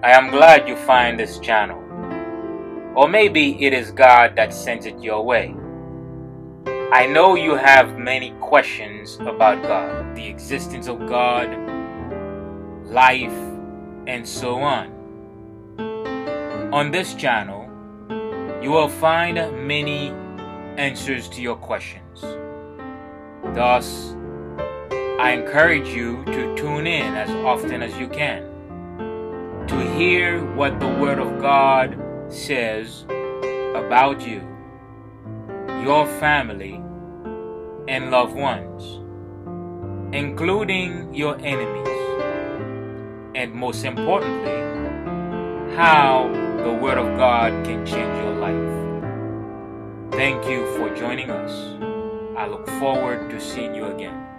I am glad you find this channel. Or maybe it is God that sends it your way. I know you have many questions about God, the existence of God, life, and so on. On this channel, you will find many answers to your questions. Thus, I encourage you to tune in as often as you can to hear what the Word of God says about you, your family, and loved ones, including your enemies, and most importantly, how the Word of God can change your life. Thank you for joining us. I look forward to seeing you again.